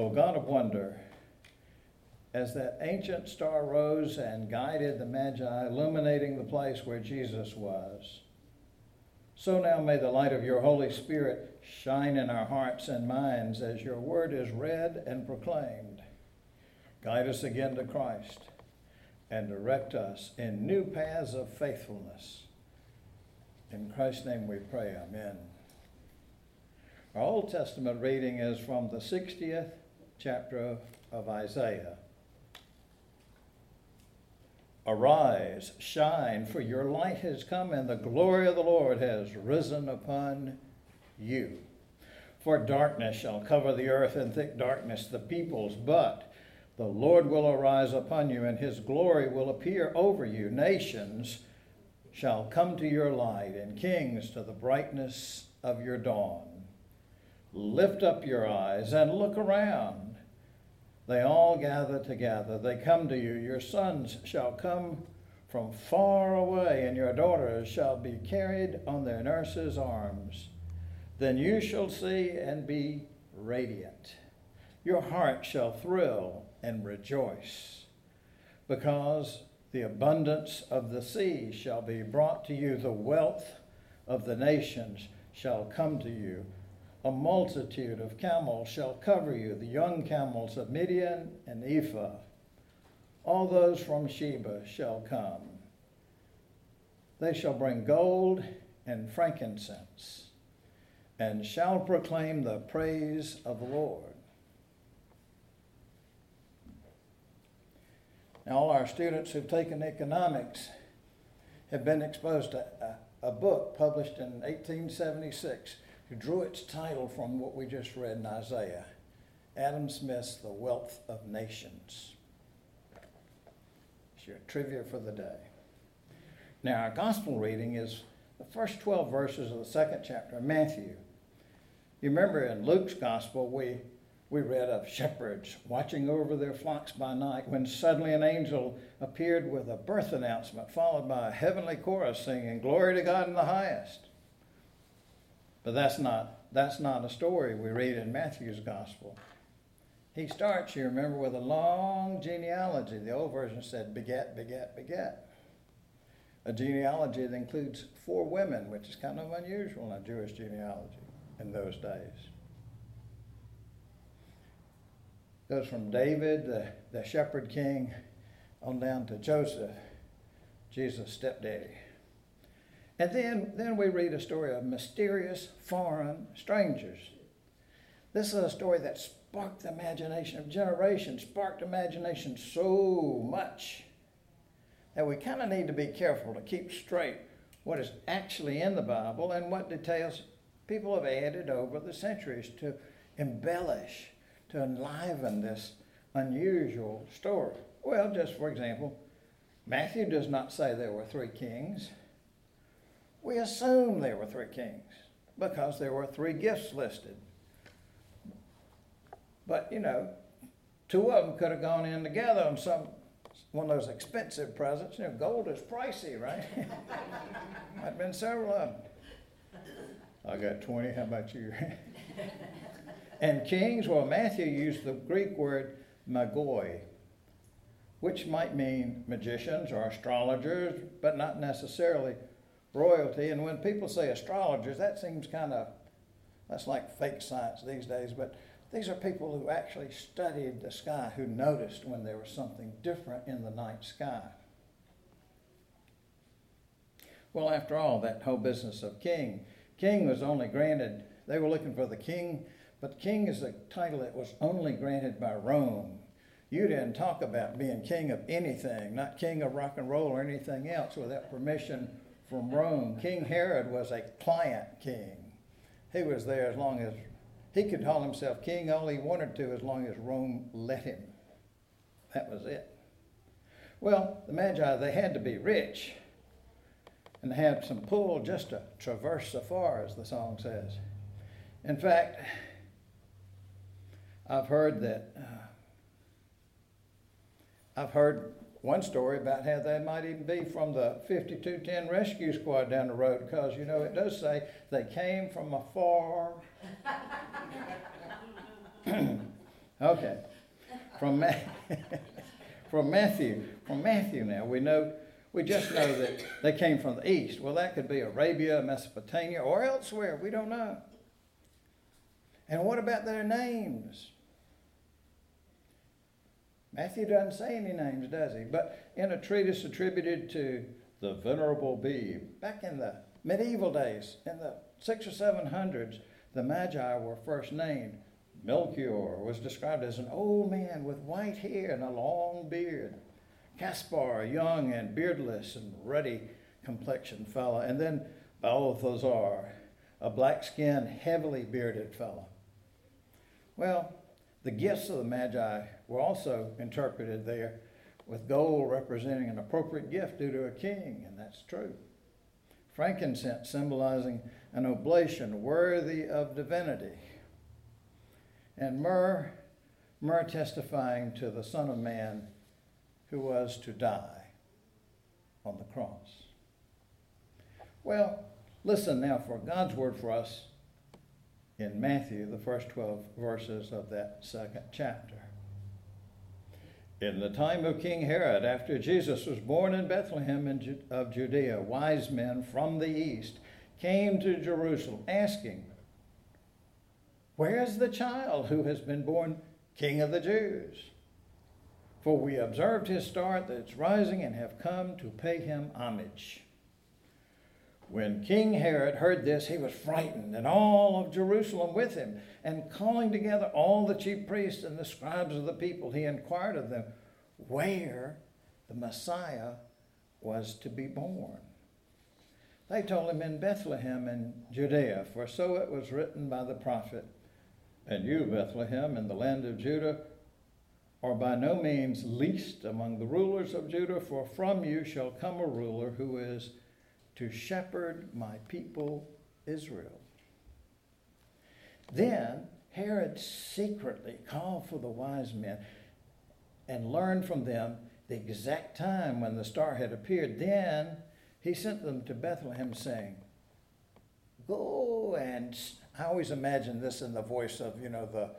O God of wonder, as that ancient star rose and guided the Magi, illuminating the place where Jesus was, so now may the light of your Holy Spirit shine in our hearts and minds as your word is read and proclaimed. Guide us again to Christ and direct us in new paths of faithfulness. In Christ's name we pray, Amen. Our Old Testament reading is from the 60th chapter of Isaiah. Arise, shine, for your light has come, and the glory of the Lord has risen upon you. For darkness shall cover the earth, and thick darkness the peoples, but the Lord will arise upon you, and his glory will appear over you. Nations shall come to your light, and kings to the brightness of your dawn. Lift up your eyes and look around. They all gather together. They come to you. Your sons shall come from far away, and your daughters shall be carried on their nurses' arms. Then you shall see and be radiant. Your heart shall thrill and rejoice, because the abundance of the sea shall be brought to you, the wealth of the nations shall come to you. A multitude of camels shall cover you, the young camels of Midian and Ephah. All those from Sheba shall come. They shall bring gold and frankincense, and shall proclaim the praise of the Lord. Now, all our students who've taken economics have been exposed to a, a book published in 1876 who drew its title from what we just read in Isaiah Adam Smith's The Wealth of Nations. It's your trivia for the day. Now, our gospel reading is the first 12 verses of the second chapter of Matthew. You remember in Luke's gospel, we, we read of shepherds watching over their flocks by night when suddenly an angel appeared with a birth announcement, followed by a heavenly chorus singing, Glory to God in the highest but that's not, that's not a story we read in Matthew's gospel. He starts, you remember, with a long genealogy. The old version said beget, beget, beget. A genealogy that includes four women, which is kind of unusual in a Jewish genealogy in those days. Goes from David, the, the shepherd king, on down to Joseph, Jesus' stepdaddy. And then, then we read a story of mysterious foreign strangers. This is a story that sparked the imagination of generations, sparked imagination so much that we kind of need to be careful to keep straight what is actually in the Bible and what details people have added over the centuries to embellish, to enliven this unusual story. Well, just for example, Matthew does not say there were three kings. We assume there were three kings because there were three gifts listed. But, you know, two of them could have gone in together on some one of those expensive presents. You know, gold is pricey, right? Might have been several of them. I got 20. How about you? and kings, well, Matthew used the Greek word magoi, which might mean magicians or astrologers, but not necessarily royalty. And when people say astrologers, that seems kind of, that's like fake science these days. But these are people who actually studied the sky, who noticed when there was something different in the night sky. Well, after all, that whole business of king, king was only granted, they were looking for the king, but king is a title that was only granted by Rome. You didn't talk about being king of anything, not king of rock and roll or anything else without permission from Rome. King Herod was a client king. He was there as long as he could call himself king all he wanted to as long as Rome let him. That was it. Well, the Magi, they had to be rich and had some pull just to traverse so far, as the song says. In fact, I've heard that, uh, I've heard one story about how they might even be from the 5210 rescue squad down the road because, you know, it does say they came from afar. Okay. From, Ma- from Matthew, from Matthew now, we know, we just know that they came from the east. Well, that could be Arabia, Mesopotamia, or elsewhere. We don't know. And what about their names? Matthew doesn't say any names, does he? But in a treatise attributed to the Venerable Bede, back in the medieval days, in the six or seven hundreds, the Magi were first named. Melchior was described as an old man with white hair and a long beard. Caspar, young and beardless and ruddy complexioned fellow. And then Balthazar, a black skinned, heavily bearded fellow. Well, the gifts of the Magi were also interpreted there with gold representing an appropriate gift due to a king, and that's true. Frankincense symbolizing an oblation worthy of divinity. And myrrh, myrrh testifying to the Son of Man who was to die on the cross. Well, listen now for God's word for us in Matthew, the first 12 verses of that second chapter. In the time of King Herod, after Jesus was born in Bethlehem of Judea, wise men from the east came to Jerusalem asking, Where is the child who has been born King of the Jews? For we observed his star at its rising and have come to pay him homage. When King Herod heard this, he was frightened, and all of Jerusalem with him. And calling together all the chief priests and the scribes of the people, he inquired of them where the Messiah was to be born. They told him in Bethlehem in Judea, for so it was written by the prophet. And you, Bethlehem, in the land of Judah, are by no means least among the rulers of Judah, for from you shall come a ruler who is to shepherd my people Israel. Then Herod secretly called for the wise men and learned from them the exact time when the star had appeared. Then he sent them to Bethlehem, saying, Go and I always imagine this in the voice of, you know, the,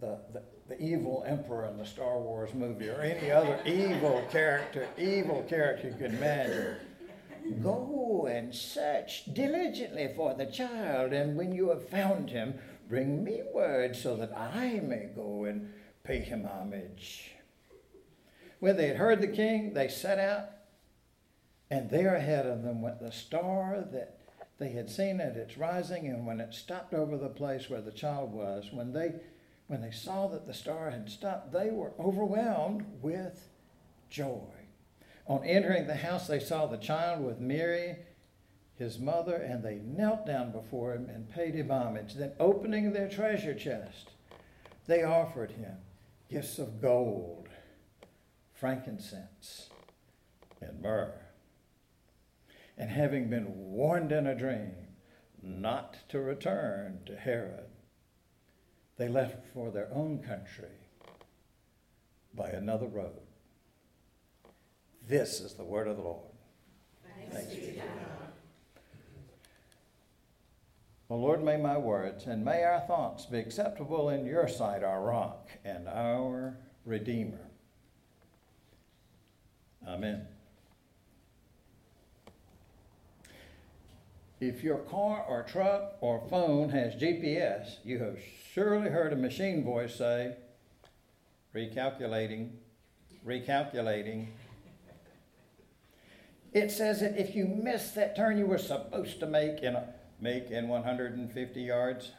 the, the, the evil emperor in the Star Wars movie or any other evil character, evil character you can imagine. Go and search diligently for the child, and when you have found him, bring me word so that I may go and pay him homage. When they had heard the king, they set out, and there ahead of them went the star that they had seen at its rising, and when it stopped over the place where the child was, when they when they saw that the star had stopped, they were overwhelmed with joy. On entering the house, they saw the child with Mary, his mother, and they knelt down before him and paid him homage. Then, opening their treasure chest, they offered him gifts of gold, frankincense, and myrrh. And having been warned in a dream not to return to Herod, they left for their own country by another road. This is the word of the Lord. Thanks, God. Well, Lord, may my words and may our thoughts be acceptable in your sight, our rock and our Redeemer. Amen. If your car or truck or phone has GPS, you have surely heard a machine voice say, recalculating, recalculating, it says that if you miss that turn you were supposed to make in a, make in 150 yards.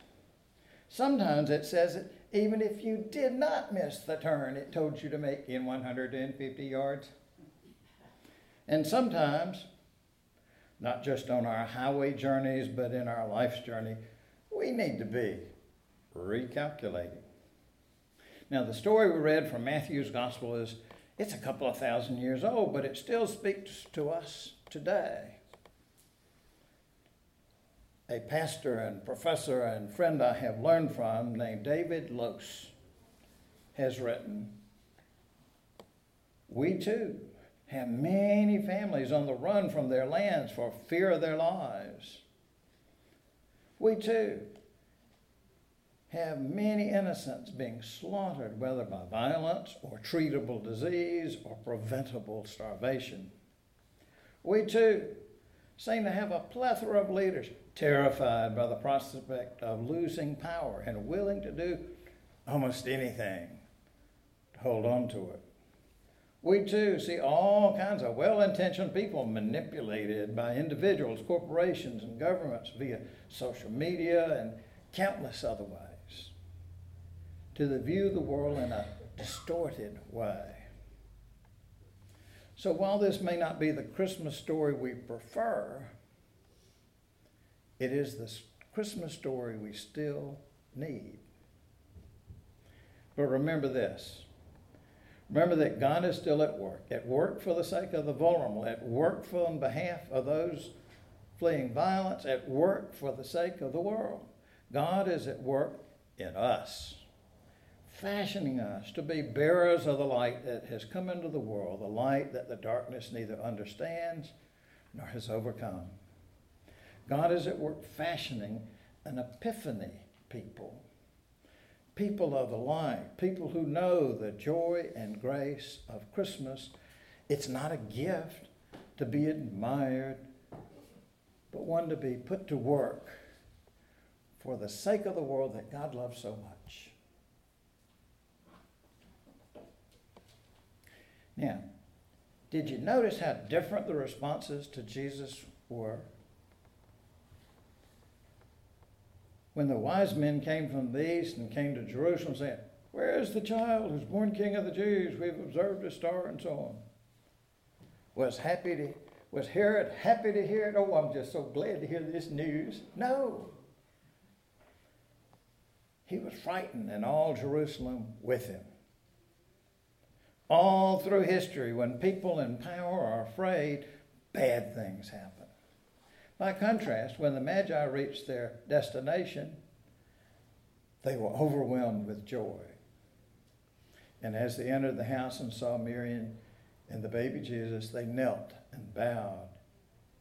Sometimes it says that even if you did not miss the turn, it told you to make in 150 yards. And sometimes, not just on our highway journeys, but in our life's journey, we need to be recalculating. Now, the story we read from Matthew's gospel is it's a couple of thousand years old, but it still speaks to us today. A pastor and professor and friend I have learned from, named David Lose, has written We too have many families on the run from their lands for fear of their lives. We too have many innocents being slaughtered, whether by violence or treatable disease or preventable starvation. We too seem to have a plethora of leaders terrified by the prospect of losing power and willing to do almost anything to hold on to it. We too see all kinds of well intentioned people manipulated by individuals, corporations, and governments via social media and countless other ways to the view the world in a distorted way. So while this may not be the Christmas story we prefer, it is the Christmas story we still need. But remember this. Remember that God is still at work, at work for the sake of the vulnerable, at work for on behalf of those fleeing violence, at work for the sake of the world. God is at work in us fashioning us to be bearers of the light that has come into the world, the light that the darkness neither understands nor has overcome. God is at work fashioning an epiphany people, people of the light, people who know the joy and grace of Christmas. It's not a gift to be admired, but one to be put to work for the sake of the world that God loves so much. Now, did you notice how different the responses to Jesus were? When the wise men came from the east and came to Jerusalem saying, Where is the child who's born king of the Jews? We've observed a star and so on. Was happy to was Herod happy to hear it? Oh, I'm just so glad to hear this news. No. He was frightened and all Jerusalem with him. All through history, when people in power are afraid, bad things happen. By contrast, when the Magi reached their destination, they were overwhelmed with joy. And as they entered the house and saw Miriam and the baby Jesus, they knelt and bowed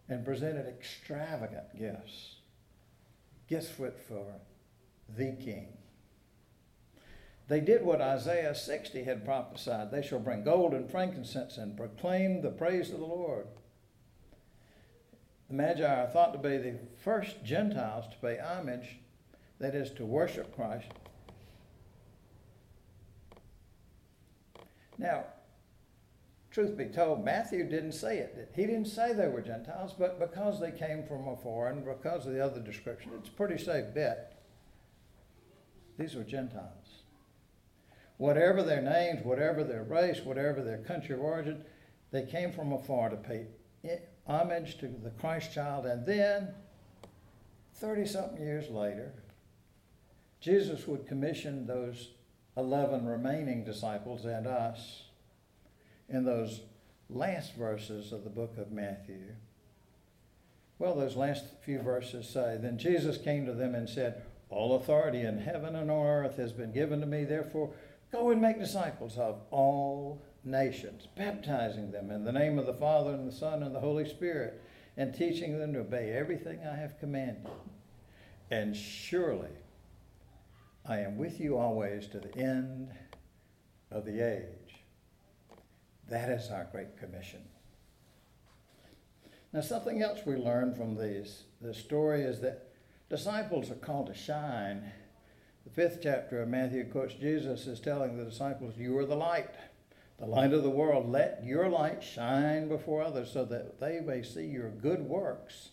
and presented extravagant gifts. Gifts fit for the King. They did what Isaiah 60 had prophesied. They shall bring gold and frankincense and proclaim the praise of the Lord. The Magi are thought to be the first Gentiles to pay homage, that is, to worship Christ. Now, truth be told, Matthew didn't say it. He didn't say they were Gentiles, but because they came from afar and because of the other description, it's a pretty safe bet. These were Gentiles whatever their names, whatever their race, whatever their country of origin, they came from afar to pay eh, homage to the Christ child. And then, 30 something years later, Jesus would commission those 11 remaining disciples and us in those last verses of the book of Matthew. Well, those last few verses say Then Jesus came to them and said, All authority in heaven and on earth has been given to me, therefore Go and make disciples of all nations, baptizing them in the name of the Father and the Son and the Holy Spirit, and teaching them to obey everything I have commanded. And surely I am with you always to the end of the age. That is our great commission. Now, something else we learn from these, this story is that disciples are called to shine the fifth chapter of Matthew quotes Jesus as telling the disciples, You are the light, the light of the world. Let your light shine before others so that they may see your good works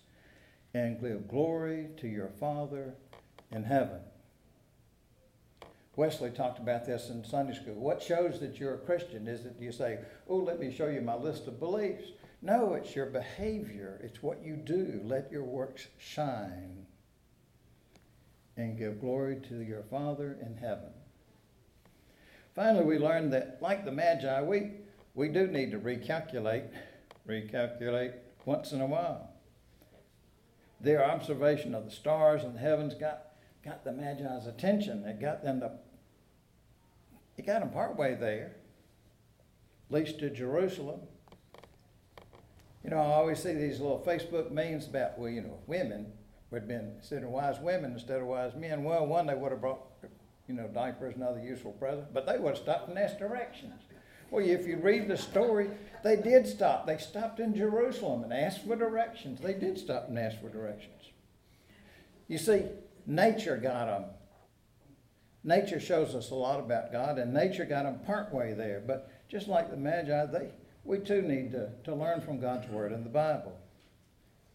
and give glory to your Father in heaven. Wesley talked about this in Sunday school. What shows that you're a Christian is that you say, Oh, let me show you my list of beliefs. No, it's your behavior, it's what you do. Let your works shine and give glory to your Father in heaven. Finally, we learned that, like the Magi, we, we do need to recalculate, recalculate once in a while. Their observation of the stars and the heavens got, got the Magi's attention. It got them to, it got them partway there, at least to Jerusalem. You know, I always see these little Facebook memes about, well, you know, women would have been sitting wise women instead of wise men. Well, one, they would have brought, you know, diapers and other useful presents, but they would have stopped and asked directions. Well, if you read the story, they did stop. They stopped in Jerusalem and asked for directions. They did stop and ask for directions. You see, nature got them. Nature shows us a lot about God, and nature got them part way there. But just like the Magi, they, we too need to, to learn from God's Word in the Bible.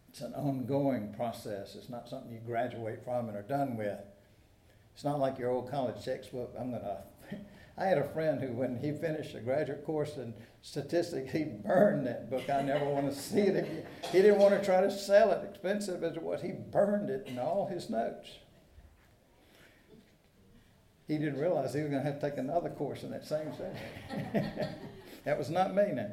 It's an ongoing process. It's not something you graduate from and are done with. It's not like your old college textbook. I'm gonna. I had a friend who, when he finished a graduate course in statistics, he burned that book. I never want to see it again. He didn't want to try to sell it, expensive as it was. He burned it in all his notes. He didn't realize he was going to have to take another course in that same subject. that was not me now.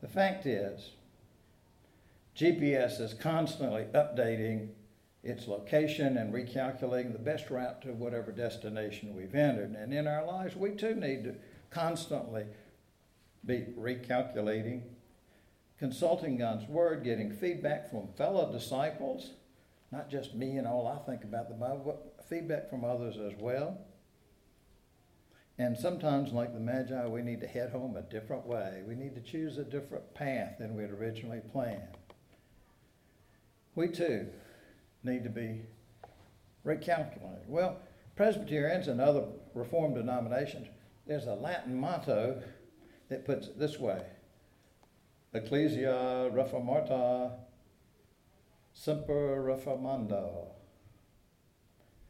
The fact is, GPS is constantly updating its location and recalculating the best route to whatever destination we've entered. And in our lives, we too need to constantly be recalculating, consulting God's Word, getting feedback from fellow disciples, not just me and all I think about the Bible, but feedback from others as well. And sometimes, like the Magi, we need to head home a different way. We need to choose a different path than we'd originally planned. We too need to be recalculated. Well, Presbyterians and other Reformed denominations, there's a Latin motto that puts it this way Ecclesia Reformata Semper Reformanda.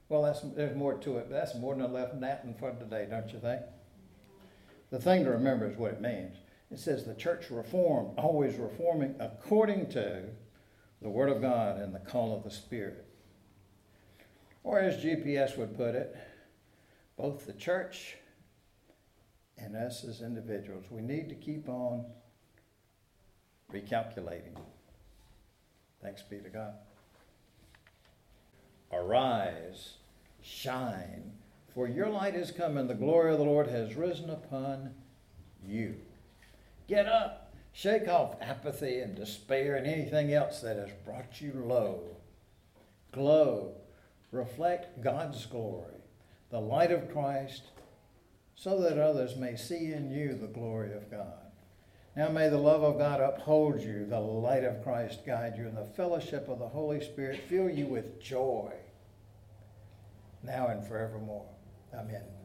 Well, that's, there's more to it, but that's more than enough Latin for today, don't you think? The thing to remember is what it means. It says the church reformed, always reforming according to the Word of God and the call of the Spirit. Or as GPS would put it, both the church and us as individuals, we need to keep on recalculating. Thanks be to God. Arise shine, for your light has come, and the glory of the Lord has risen upon you. Get up, shake off apathy and despair and anything else that has brought you low. Glow, reflect God's glory, the light of Christ, so that others may see in you the glory of God. Now may the love of God uphold you, the light of Christ guide you, and the fellowship of the Holy Spirit fill you with joy now and forevermore. Amen.